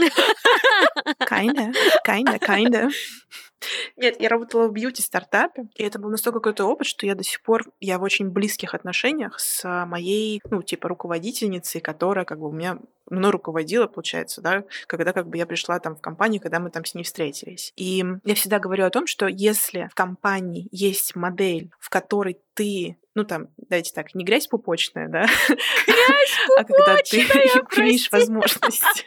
Speaker 3: Kinda, kinda, kinda. Нет, я работала в бьюти-стартапе, и это был настолько крутой опыт, что я до сих пор, я в очень близких отношениях с моей, ну, типа, руководительницей, которая как бы у меня мной руководила, получается, да, когда как бы я пришла там в компанию, когда мы там с ней встретились. И я всегда говорю о том, что если в компании есть модель, в которой ты ну там, давайте так, не грязь пупочная, да, [laughs] а когда ты [laughs] имеешь возможность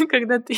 Speaker 3: [laughs] когда ты,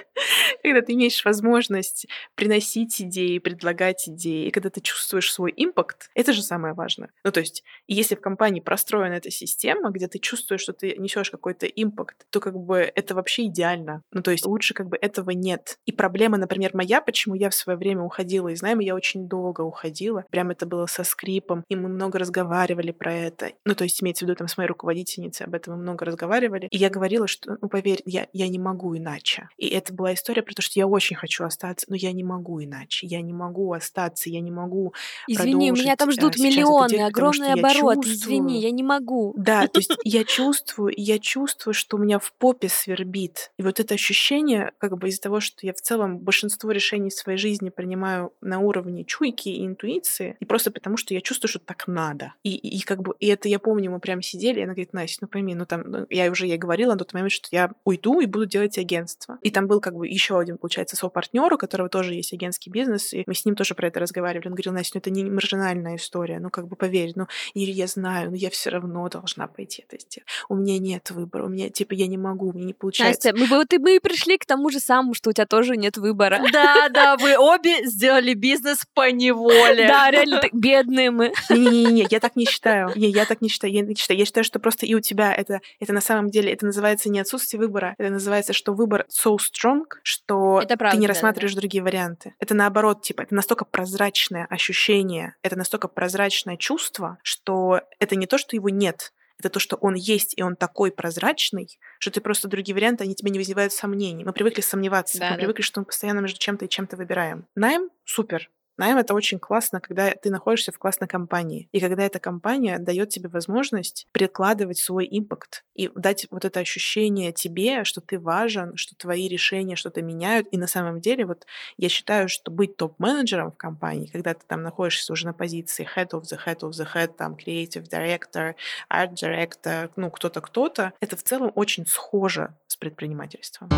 Speaker 3: [laughs] когда ты имеешь возможность приносить идеи, предлагать идеи, и когда ты чувствуешь свой импакт, это же самое важное. Ну, то есть, если в компании простроена эта система, где ты чувствуешь, что ты несешь какой-то импакт, то как бы это вообще идеально. Ну, то есть, лучше как бы этого нет. И проблема, например, моя, почему я в свое время уходила из найма, я очень долго уходила. Прям это было со скрипом, и мы много разговаривали про это. Ну, то есть, имеется в виду там с моей руководительницей об этом мы много разговаривали. И я говорила, что, ну, поверь, я, я не могу иначе. И это была история про то, что я очень хочу остаться, но я не могу иначе. Я не могу остаться, я не могу
Speaker 1: Извини, меня там ждут миллионы, огромный оборот. Извини, я не могу.
Speaker 3: Да, то есть [laughs] я чувствую, я чувствую, что у меня в попе свербит. И вот это ощущение, как бы из-за того, что я в целом большинство решений в своей жизни принимаю на уровне чуйки и интуиции, и просто потому, что я чувствую, что так надо. И, и, и как бы, и это я помню, мы прям сидели, и она говорит, Настя, ну пойми, ну там, ну, я уже ей говорила на тот момент, что я уйду и буду делать агентство. И там был как бы еще один, получается, сопартнер, у которого тоже есть агентский бизнес, и мы с ним тоже про это разговаривали. Он говорил, Настя, ну это не маржинальная история, ну как бы поверь, ну и я знаю, но я все равно должна пойти это сделать. У меня нет выбора, у меня, типа, я не могу, мне не получается.
Speaker 1: Настя, мы, вот и мы пришли к тому же самому, что у тебя тоже нет выбора.
Speaker 2: Да, да, вы обе сделали бизнес по неволе.
Speaker 1: Да, реально, бедные мы.
Speaker 3: Не-не-не, я так не считаю. Не, я так не считаю. Я не считаю. Я считаю, что просто и у тебя это, это на самом деле, это называется не отсутствие выбора, это называется, что выбор so strong, что
Speaker 1: это правда,
Speaker 3: ты не
Speaker 1: да,
Speaker 3: рассматриваешь
Speaker 1: да.
Speaker 3: другие варианты. Это наоборот, типа, это настолько прозрачное ощущение, это настолько прозрачное чувство, что это не то, что его нет, это то, что он есть, и он такой прозрачный, что ты просто другие варианты, они тебе не вызывают сомнений. Мы привыкли сомневаться,
Speaker 1: Да,
Speaker 3: мы
Speaker 1: да.
Speaker 3: привыкли, что мы постоянно между чем-то и чем-то выбираем. Найм — супер. Найм — это очень классно, когда ты находишься в классной компании, и когда эта компания дает тебе возможность прикладывать свой импакт и дать вот это ощущение тебе, что ты важен, что твои решения что-то меняют. И на самом деле, вот я считаю, что быть топ-менеджером в компании, когда ты там находишься уже на позиции head of the head of the head, там, creative director, art director, ну, кто-то, кто-то, это в целом очень схоже с предпринимательством.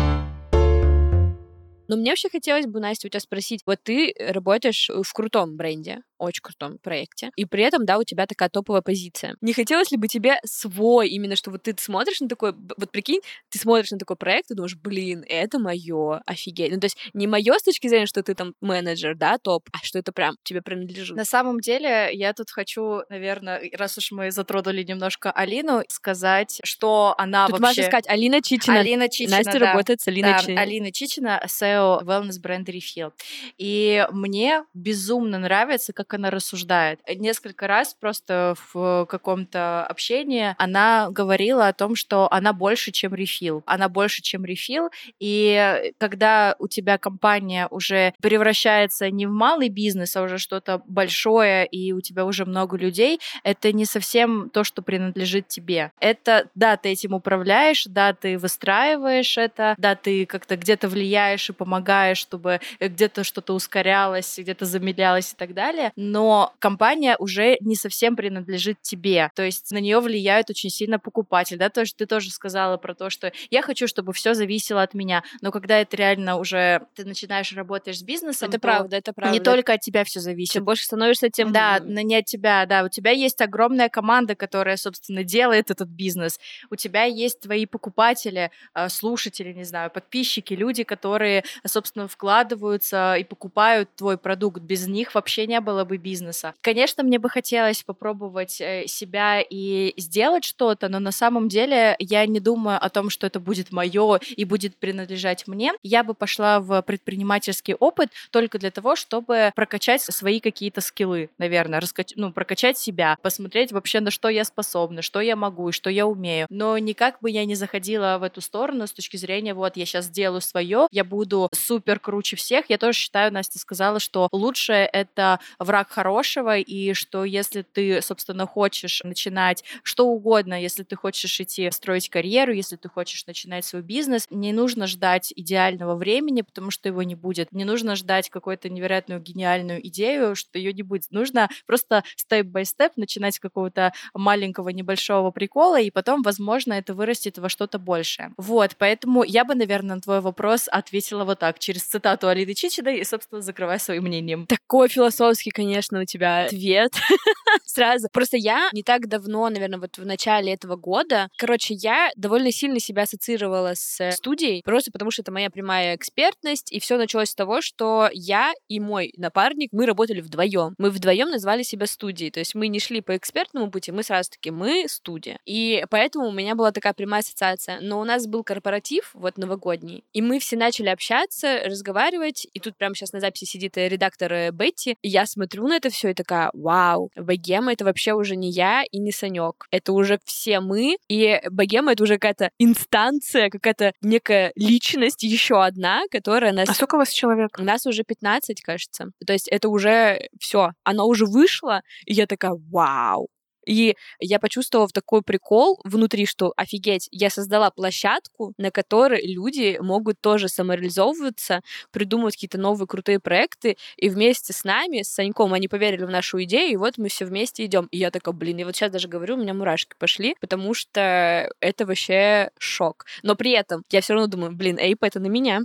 Speaker 1: Но мне вообще хотелось бы, Настя, у тебя спросить, вот ты работаешь в крутом бренде, очень крутом проекте, и при этом, да, у тебя такая топовая позиция. Не хотелось ли бы тебе свой, именно что вот ты смотришь на такой, вот прикинь, ты смотришь на такой проект и думаешь, блин, это мое, офигеть. Ну, то есть не мое с точки зрения, что ты там менеджер, да, топ, а что это прям тебе принадлежит.
Speaker 2: На самом деле, я тут хочу, наверное, раз уж мы затронули немножко Алину, сказать, что она
Speaker 1: Тут
Speaker 2: вообще...
Speaker 1: можно сказать Алина Чичина.
Speaker 2: Алина Чичина,
Speaker 1: Настя
Speaker 2: да.
Speaker 1: работает с Алиной
Speaker 2: Да,
Speaker 1: Чичиной.
Speaker 2: Алина Чичина, SEO Wellness бренда Refill. И мне безумно нравится, как она рассуждает. Несколько раз просто в каком-то общении она говорила о том, что она больше, чем Refill. Она больше, чем Refill. И когда у тебя компания уже превращается не в малый бизнес, а уже что-то большое, и у тебя уже много людей, это не совсем то, что принадлежит тебе. Это, да, ты этим управляешь, да, ты выстраиваешь это, да, ты как-то где-то влияешь и помогаешь, чтобы где-то что-то ускорялось, где-то замедлялось и так далее, но компания уже не совсем принадлежит тебе, то есть на нее влияют очень сильно покупатели, да, то есть ты тоже сказала про то, что я хочу, чтобы все зависело от меня, но когда это реально уже ты начинаешь работаешь с бизнесом,
Speaker 1: Это
Speaker 2: то
Speaker 1: правда, это правда.
Speaker 2: не только от тебя все зависит.
Speaker 1: Чем больше становишься, тем...
Speaker 2: Да, но не от тебя, да. У тебя есть огромная команда, которая, собственно, делает этот бизнес. У тебя есть твои покупатели, э, слушатели, не знаю, подписчики, люди, которые, собственно, вкладываются и покупают твой продукт. Без них вообще не было бы бизнеса. Конечно, мне бы хотелось попробовать э, себя и сделать что-то, но на самом деле я не думаю о том, что это будет мое и будет принадлежать мне. Я бы пошла в предпринимательский опыт только для того, чтобы прокачать свои какие-то скиллы, наверное, раскач... ну, прокачать себя, посмотреть вообще, на что я способна, что я могу и что я умею. Но никак бы я не заходила в эту сторону с точки зрения, вот, я сейчас сделаю свое, я буду супер круче всех. Я тоже считаю, Настя сказала, что лучшее — это враг хорошего, и что если ты, собственно, хочешь начинать что угодно, если ты хочешь идти строить карьеру, если ты хочешь начинать свой бизнес, не нужно ждать идеального времени, потому что его не будет. Не нужно ждать какую-то невероятную гениальную идею, что ее не будет. Нужно просто степ-бай-степ начинать с какого-то маленького небольшого прикола, и потом, возможно, это вырастет во что-то большее. Вот, поэтому я бы, наверное, на твой вопрос ответила вот так, через цитату Алины Чичиной и, собственно, закрывая своим мнением.
Speaker 1: Такой философский, конечно, у тебя ответ. [laughs] Сразу. Просто я не так давно, наверное, вот в начале этого года, короче, я довольно сильно себя ассоциировала с студией, просто потому что это моя прямая экспертность, и все началось с того, что я и мой напарник, мы работали вдвоем. Мы вдвоем назвали себя студией, то есть мы не шли по экспертному пути, мы сразу таки мы студия. И поэтому у меня была такая прямая ассоциация. Но у нас был корпоратив, вот новогодний, и мы все начали общаться, разговаривать, и тут прямо сейчас на записи сидит редактор э, Бетти, и я смотрю смотрю на это все и такая, вау, богема это вообще уже не я и не Санек. Это уже все мы, и богема это уже какая-то инстанция, какая-то некая личность еще одна, которая нас...
Speaker 3: А сколько у вас человек?
Speaker 1: У нас уже 15, кажется. То есть это уже все, оно уже вышло, и я такая, вау, и я почувствовала такой прикол внутри, что офигеть, я создала площадку, на которой люди могут тоже самореализовываться, придумывать какие-то новые крутые проекты, и вместе с нами, с Саньком, они поверили в нашу идею, и вот мы все вместе идем. И я такая, блин, и вот сейчас даже говорю, у меня мурашки пошли, потому что это вообще шок. Но при этом я все равно думаю, блин, Эйп это на меня.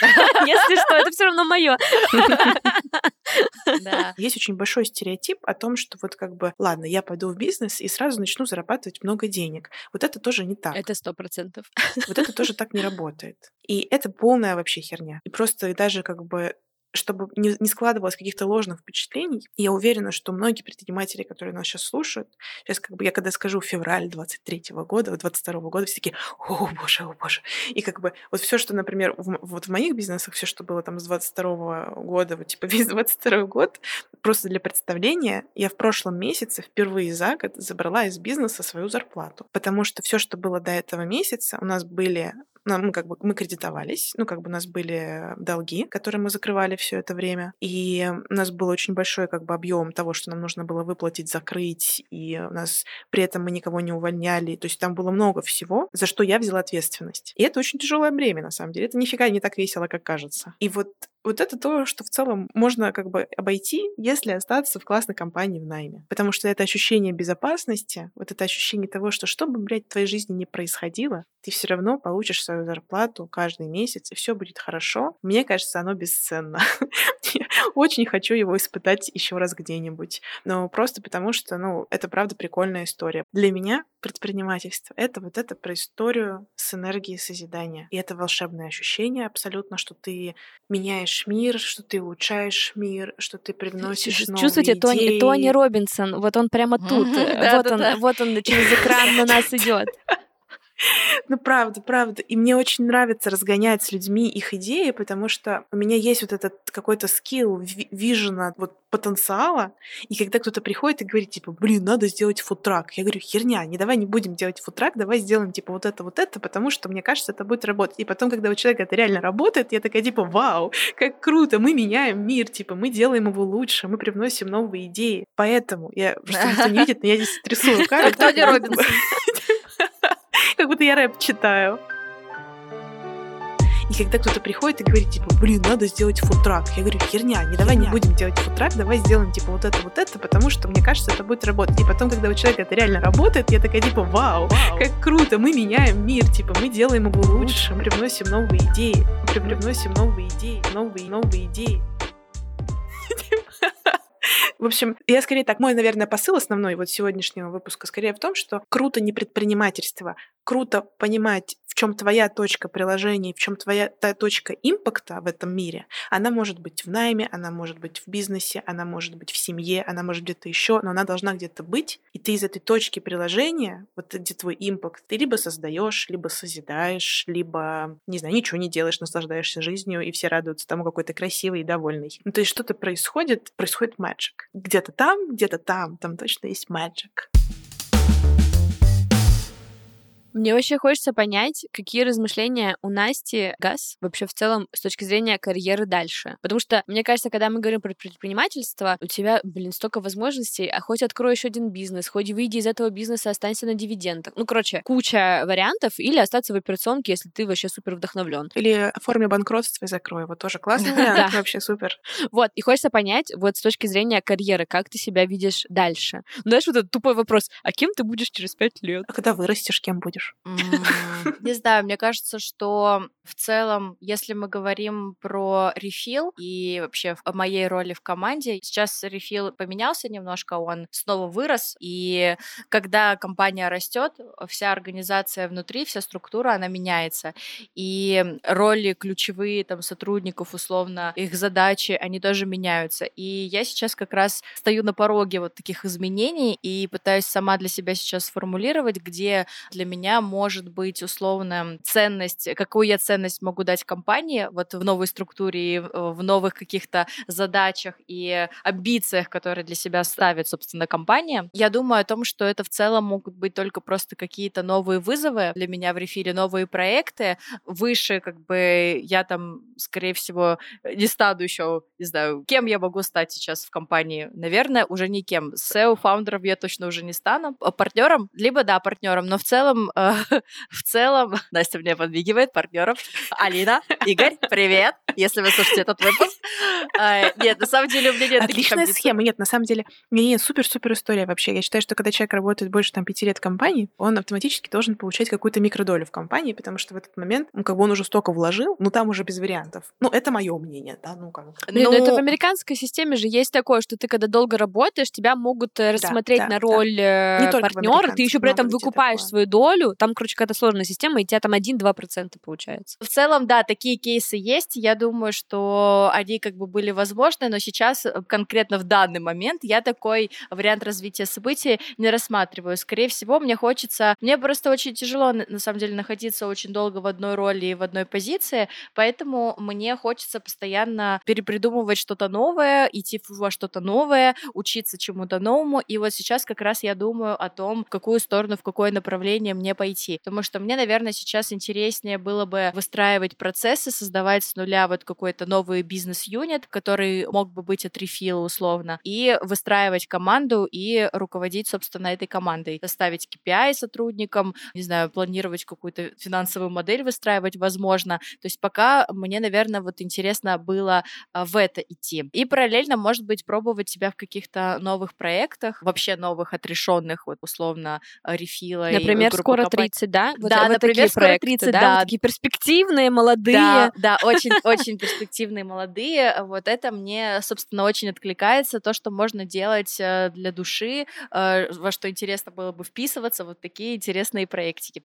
Speaker 1: [laughs] Если что, это все равно мое. [laughs]
Speaker 2: Да.
Speaker 3: Есть очень большой стереотип о том, что вот как бы, ладно, я пойду в бизнес и сразу начну зарабатывать много денег. Вот это тоже не так.
Speaker 1: Это сто процентов.
Speaker 3: Вот это тоже так не работает. И это полная вообще херня. И просто даже как бы чтобы не, не складывалось каких-то ложных впечатлений. Я уверена, что многие предприниматели, которые нас сейчас слушают, сейчас как бы я когда скажу февраль 23 года, 22 года, все такие, о боже, о боже. И как бы вот все, что, например, в, вот в моих бизнесах, все, что было там с 22 года, вот типа весь 22 год, просто для представления, я в прошлом месяце впервые за год забрала из бизнеса свою зарплату. Потому что все, что было до этого месяца, у нас были мы как бы мы кредитовались, ну как бы у нас были долги, которые мы закрывали все это время, и у нас был очень большой как бы объем того, что нам нужно было выплатить, закрыть, и у нас при этом мы никого не увольняли, то есть там было много всего, за что я взяла ответственность. И это очень тяжелое бремя на самом деле, это нифига не так весело, как кажется. И вот вот это то, что в целом можно как бы обойти, если остаться в классной компании в найме. Потому что это ощущение безопасности, вот это ощущение того, что что бы, блядь, в твоей жизни не происходило, ты все равно получишь свою зарплату каждый месяц, и все будет хорошо. Мне кажется, оно бесценно. [laughs] [laughs] Очень хочу его испытать еще раз где-нибудь. Но просто потому, что, ну, это правда прикольная история. Для меня предпринимательство — это вот это про историю с энергией созидания. И это волшебное ощущение абсолютно, что ты меняешь мир, что ты улучшаешь мир, что ты привносишь новые
Speaker 1: Чувствуете,
Speaker 3: идеи.
Speaker 1: Тони, Тони Робинсон, вот он прямо тут, вот он, вот он через экран на нас идет. [laughs] [laughs]
Speaker 3: Ну, правда, правда. И мне очень нравится разгонять с людьми их идеи, потому что у меня есть вот этот какой-то скилл, вижена, вот потенциала, и когда кто-то приходит и говорит, типа, блин, надо сделать футрак. Я говорю, херня, не давай не будем делать футрак, давай сделаем, типа, вот это, вот это, потому что мне кажется, это будет работать. И потом, когда у человека это реально работает, я такая, типа, вау, как круто, мы меняем мир, типа, мы делаем его лучше, мы привносим новые идеи. Поэтому, я, что никто не [laughs] видит, но я здесь трясу руками.
Speaker 2: Тони Робинсон.
Speaker 3: Как будто я рэп читаю. И когда кто-то приходит и говорит, типа, блин, надо сделать футрак. Я говорю, херня, не давай не будем делать футрак, давай сделаем, типа, вот это, вот это, потому что, мне кажется, это будет работать. И потом, когда у человека это реально работает, я такая, типа, вау, вау. как круто, мы меняем мир, типа, мы делаем его лучше, мы привносим новые идеи, мы привносим новые идеи, новые, новые идеи. В общем, я скорее так, мой, наверное, посыл основной вот сегодняшнего выпуска скорее в том, что круто не предпринимательство, круто понимать, в чем твоя точка приложения, в чем твоя та точка импакта в этом мире. Она может быть в найме, она может быть в бизнесе, она может быть в семье, она может где-то еще, но она должна где-то быть. И ты из этой точки приложения, вот где твой импакт, ты либо создаешь, либо созидаешь, либо, не знаю, ничего не делаешь, наслаждаешься жизнью, и все радуются тому, какой ты красивый и довольный. Ну, то есть что-то происходит, происходит magic. Где-то там, где-то там, там точно есть magic.
Speaker 1: Мне вообще хочется понять, какие размышления у Насти Газ вообще в целом с точки зрения карьеры дальше. Потому что, мне кажется, когда мы говорим про предпринимательство, у тебя, блин, столько возможностей, а хоть открой еще один бизнес, хоть выйди из этого бизнеса, останься на дивидендах. Ну, короче, куча вариантов, или остаться в операционке, если ты вообще супер вдохновлен.
Speaker 3: Или оформи банкротство и закрой его. Тоже классный [laughs] вариант, вообще супер.
Speaker 1: Вот, и хочется понять, вот с точки зрения карьеры, как ты себя видишь дальше. Ну, знаешь, вот этот тупой вопрос, а кем ты будешь через пять лет?
Speaker 3: А когда вырастешь, кем будешь?
Speaker 2: Не знаю, мне кажется, что в целом, если мы говорим про рефил и вообще о моей роли в команде, сейчас рефил поменялся немножко, он снова вырос, и когда компания растет, вся организация внутри, вся структура, она меняется, и роли ключевые там сотрудников, условно, их задачи, они тоже меняются. И я сейчас как раз стою на пороге вот таких изменений и пытаюсь сама для себя сейчас сформулировать, где для меня меня может быть условно ценность, какую я ценность могу дать компании вот в новой структуре, в новых каких-то задачах и амбициях, которые для себя ставит, собственно, компания. Я думаю о том, что это в целом могут быть только просто какие-то новые вызовы для меня в рефиле, новые проекты. Выше, как бы, я там, скорее всего, не стану еще, не знаю, кем я могу стать сейчас в компании. Наверное, уже никем. SEO, фаундером я точно уже не стану. А партнером? Либо, да, партнером, но в целом, э, [laughs] в целом, [laughs] Настя мне подмигивает, партнером. Алина, Игорь, привет, если вы слушаете этот выпуск. Э, нет, на самом деле у меня нет
Speaker 3: Отличная схема. Нет, на самом деле, не, не, супер-супер история вообще. Я считаю, что когда человек работает больше там пяти лет в компании, он автоматически должен получать какую-то микродолю в компании, потому что в этот момент, ну, как бы он уже столько вложил, ну, там уже без вариантов. Ну, это мое мнение, да, ну, как
Speaker 1: Блин, ну... это в американской системе же есть такое, что ты, когда долго работаешь, тебя могут э, рассмотреть да, да, на роль да. партнера, ты еще при этом выкупаешь такое. свою долю, там, короче, какая-то сложная система, и у тебя там 1-2% получается.
Speaker 2: В целом, да, такие кейсы есть. Я думаю, что они как бы были возможны, но сейчас э, конкретно в данный момент я такой вариант развития событий не рассматриваю. Скорее всего, мне хочется... Мне просто очень тяжело, на самом деле, находиться очень долго в одной роли и в одной позиции, поэтому мне хочется постоянно перепридумывать что-то новое, идти во что-то новое, учиться чему-то новому. И вот сейчас как раз я думаю о том, в какую сторону, в какое направление мне пойти. Потому что мне, наверное, сейчас интереснее было бы выстраивать процессы, создавать с нуля вот какой-то новый бизнес-юнит, который мог бы быть от рефила условно, и выстраивать команду и руководить, собственно, этой командой. Ставить KPI сотрудникам, не знаю, планировать какую-то финансовую модель выстраивать, возможно. То есть пока мне, наверное, вот интересно было а, в это идти. И параллельно, может быть, пробовать себя в каких-то новых проектах, вообще новых, отрешенных, вот условно, рефила.
Speaker 1: Например, скоро компаний. 30, да?
Speaker 2: Вот, да, вот например, скоро проекты, 30, да? да. Вот
Speaker 1: такие перспективные, молодые.
Speaker 2: Да, да, [laughs] очень-очень перспективные, молодые. Вот это мне, собственно, очень откликается. То, что можно делать э, для души, э, во что интересно было бы вписываться, вот такие интересные проектики.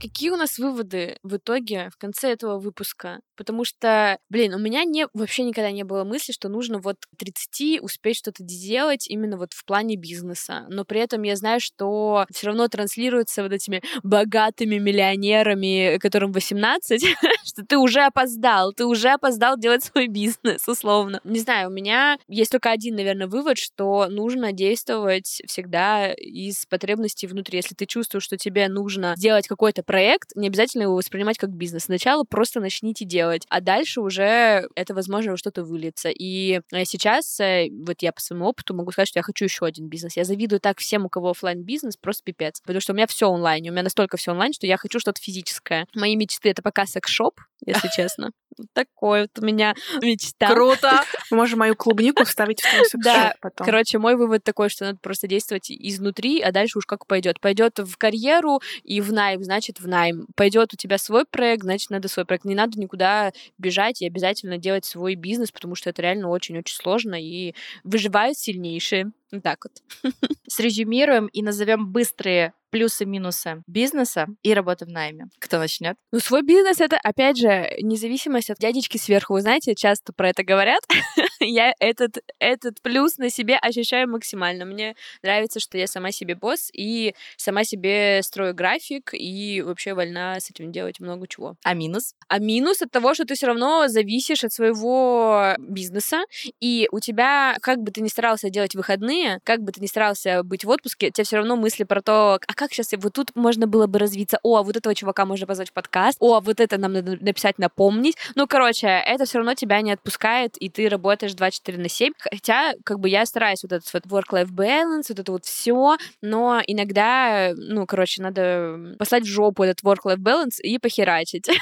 Speaker 1: Какие у нас выводы в итоге в конце этого выпуска? Потому что, блин, у меня не, вообще никогда не было мысли, что нужно вот к 30 успеть что-то сделать именно вот в плане бизнеса. Но при этом я знаю, что все равно транслируется вот этими богатыми миллионерами, которым 18, [laughs] что ты уже опоздал, ты уже опоздал делать свой бизнес, условно. Не знаю, у меня есть только один, наверное, вывод, что нужно действовать всегда из потребностей внутри. Если ты чувствуешь, что тебе нужно сделать какой-то проект, не обязательно его воспринимать как бизнес. Сначала просто начните делать, а дальше уже это, возможно, во что-то выльется. И э, сейчас, э, вот я по своему опыту могу сказать, что я хочу еще один бизнес. Я завидую так всем, у кого офлайн бизнес просто пипец. Потому что у меня все онлайн. У меня настолько все онлайн, что я хочу что-то физическое. Мои мечты — это пока секс-шоп, если честно. Такой вот у меня [laughs] мечта.
Speaker 2: Круто! [laughs]
Speaker 3: Мы можем мою клубнику вставить в твой секс Да, потом.
Speaker 1: короче, мой вывод такой, что надо просто действовать изнутри, а дальше уж как пойдет. Пойдет в карьеру и в найм, значит, в найм. Пойдет у тебя свой проект, значит, надо свой проект. Не надо никуда бежать и обязательно делать свой бизнес, потому что это реально очень-очень сложно, и выживают сильнейшие. Вот так вот. [laughs]
Speaker 2: Срезюмируем и назовем быстрые плюсы-минусы бизнеса и работы в найме. Кто начнет?
Speaker 1: Ну, свой бизнес — это, опять же, независимость от дядечки сверху. Вы знаете, часто про это говорят. [laughs] я этот, этот плюс на себе ощущаю максимально. Мне нравится, что я сама себе босс и сама себе строю график и вообще вольна с этим делать много чего.
Speaker 2: А минус?
Speaker 1: А минус от того, что ты все равно зависишь от своего бизнеса, и у тебя, как бы ты ни старался делать выходные, как бы ты ни старался быть в отпуске, у тебя все равно мысли про то, а как сейчас вот тут можно было бы развиться, о, а вот этого чувака можно позвать в подкаст, о, а вот это нам надо написать, напомнить. Ну, короче, это все равно тебя не отпускает, и ты работаешь 24 на 7. Хотя, как бы я стараюсь вот этот вот work-life balance, вот это вот все, но иногда, ну, короче, надо послать в жопу этот work-life balance и похерачить. [laughs]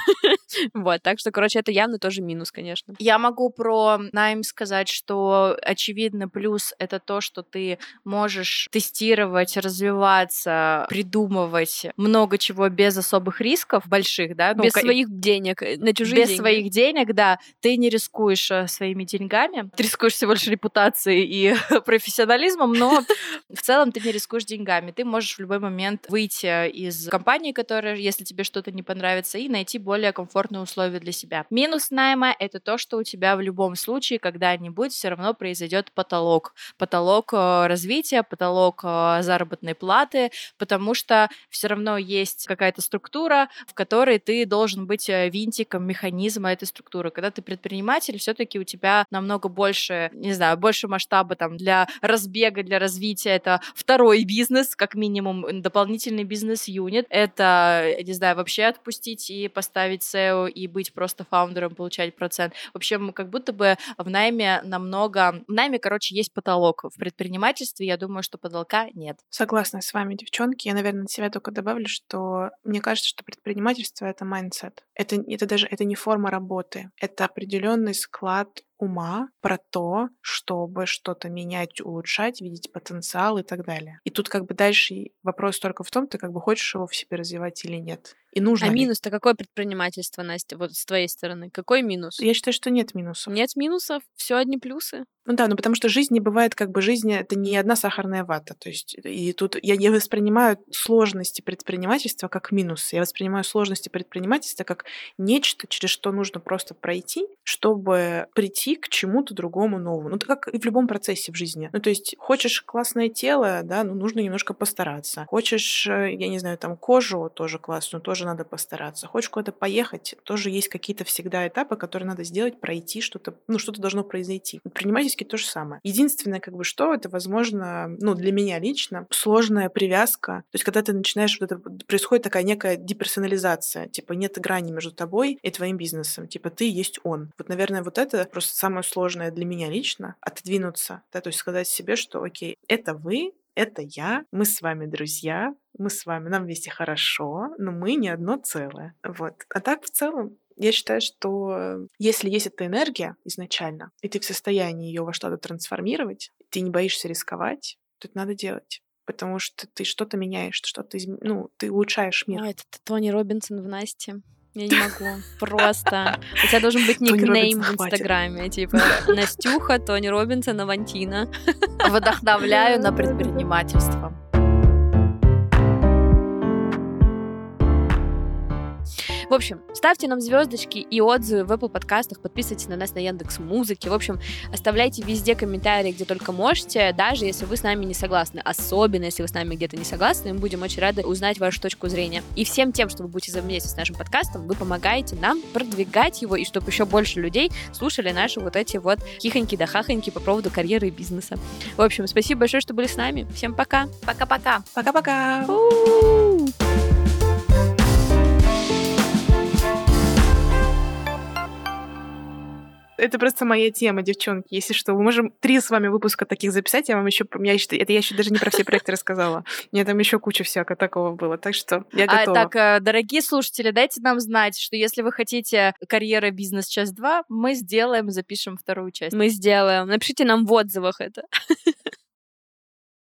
Speaker 1: Вот, так что, короче, это явно тоже минус, конечно.
Speaker 2: Я могу про найм сказать, что очевидно плюс — это то, что ты можешь тестировать, развиваться, придумывать много чего без особых рисков больших, да?
Speaker 1: Ну, без своих денег, э, на чужие
Speaker 2: Без
Speaker 1: деньги.
Speaker 2: своих денег, да. Ты не рискуешь э, своими деньгами, ты рискуешь всего лишь репутацией и [laughs] профессионализмом, но в целом ты не рискуешь деньгами. Ты можешь в любой момент выйти из компании, которая, если тебе что-то не понравится, и найти более комфортные условия для себя. Минус найма — это то, что у тебя в любом случае когда-нибудь все равно произойдет потолок. Потолок э, развития, потолок заработной платы, потому потому что все равно есть какая-то структура, в которой ты должен быть э, винтиком механизма этой структуры. Когда ты предприниматель, все-таки у тебя намного больше, не знаю, больше масштаба там для разбега, для развития. Это второй бизнес, как минимум, дополнительный бизнес-юнит. Это, не знаю, вообще отпустить и поставить CEO и быть просто фаундером, получать процент. В общем, как будто бы в найме намного... В найме, короче, есть потолок. В предпринимательстве, я думаю, что потолка нет.
Speaker 3: Согласна с вами, девчонки. Я, наверное, от себя только добавлю, что мне кажется, что предпринимательство — это майндсет. Это, это даже это не форма работы. Это определенный склад ума про то, чтобы что-то менять, улучшать, видеть потенциал и так далее. И тут как бы дальше вопрос только в том, ты как бы хочешь его в себе развивать или нет. И нужно
Speaker 1: А
Speaker 3: ли?
Speaker 1: минус-то какое предпринимательство, Настя, вот с твоей стороны? Какой минус?
Speaker 3: Я считаю, что нет минусов.
Speaker 1: Нет минусов, все одни плюсы.
Speaker 3: Ну да, ну потому что жизнь не бывает как бы жизнь это не одна сахарная вата. То есть и тут я не воспринимаю сложности предпринимательства как минусы. Я воспринимаю сложности предпринимательства как нечто, через что нужно просто пройти, чтобы прийти к чему-то другому новому. Ну, это как и в любом процессе в жизни. Ну, то есть хочешь классное тело, да, ну, нужно немножко постараться. Хочешь, э, я не знаю, там кожу тоже классную, тоже надо постараться. Хочешь куда-то поехать, тоже есть какие-то всегда этапы, которые надо сделать, пройти, что-то, ну, что-то должно произойти. Предпринимательский то же самое. Единственное, как бы, что это, возможно, ну, для меня лично, сложная привязка. То есть, когда ты начинаешь, вот это, происходит такая некая деперсонализация, типа, нет грани между тобой и твоим бизнесом, типа, ты есть он. Вот, наверное, вот это просто самое сложное для меня лично, отодвинуться, да, то есть сказать себе, что, окей, это вы, это я, мы с вами друзья, мы с вами, нам вместе хорошо, но мы не одно целое. Вот. А так в целом я считаю, что если есть эта энергия изначально, и ты в состоянии ее во что-то трансформировать, ты не боишься рисковать, то это надо делать. Потому что ты что-то меняешь, что-то изм... ну, ты улучшаешь мир.
Speaker 1: Ой, это Тони Робинсон в Насте. Я не могу. Просто. У тебя должен быть [laughs] никнейм в. Инстаграме. Типа Настюха, Тони Робинсон, Авантина.
Speaker 2: Вдохновляю на [laughs] предпринимательство.
Speaker 1: В общем, ставьте нам звездочки и отзывы в Apple подкастах, подписывайтесь на нас на Яндекс Музыке. В общем, оставляйте везде комментарии, где только можете, даже если вы с нами не согласны. Особенно, если вы с нами где-то не согласны, мы будем очень рады узнать вашу точку зрения. И всем тем, что вы будете взаимодействовать с нашим подкастом, вы помогаете нам продвигать его, и чтобы еще больше людей слушали наши вот эти вот хихоньки да хахоньки по поводу карьеры и бизнеса. В общем, спасибо большое, что были с нами. Всем пока!
Speaker 2: Пока-пока.
Speaker 3: Пока-пока! Это просто моя тема, девчонки. Если что, мы можем три с вами выпуска таких записать. Я вам еще, я еще это я еще даже не про все проекты рассказала. У меня там еще куча всякого такого было. Так что я
Speaker 2: А,
Speaker 3: готова.
Speaker 2: так, э, дорогие слушатели, дайте нам знать, что если вы хотите карьера бизнес часть 2, мы сделаем, запишем вторую часть.
Speaker 1: Мы сделаем. Напишите нам в отзывах это. [laughs]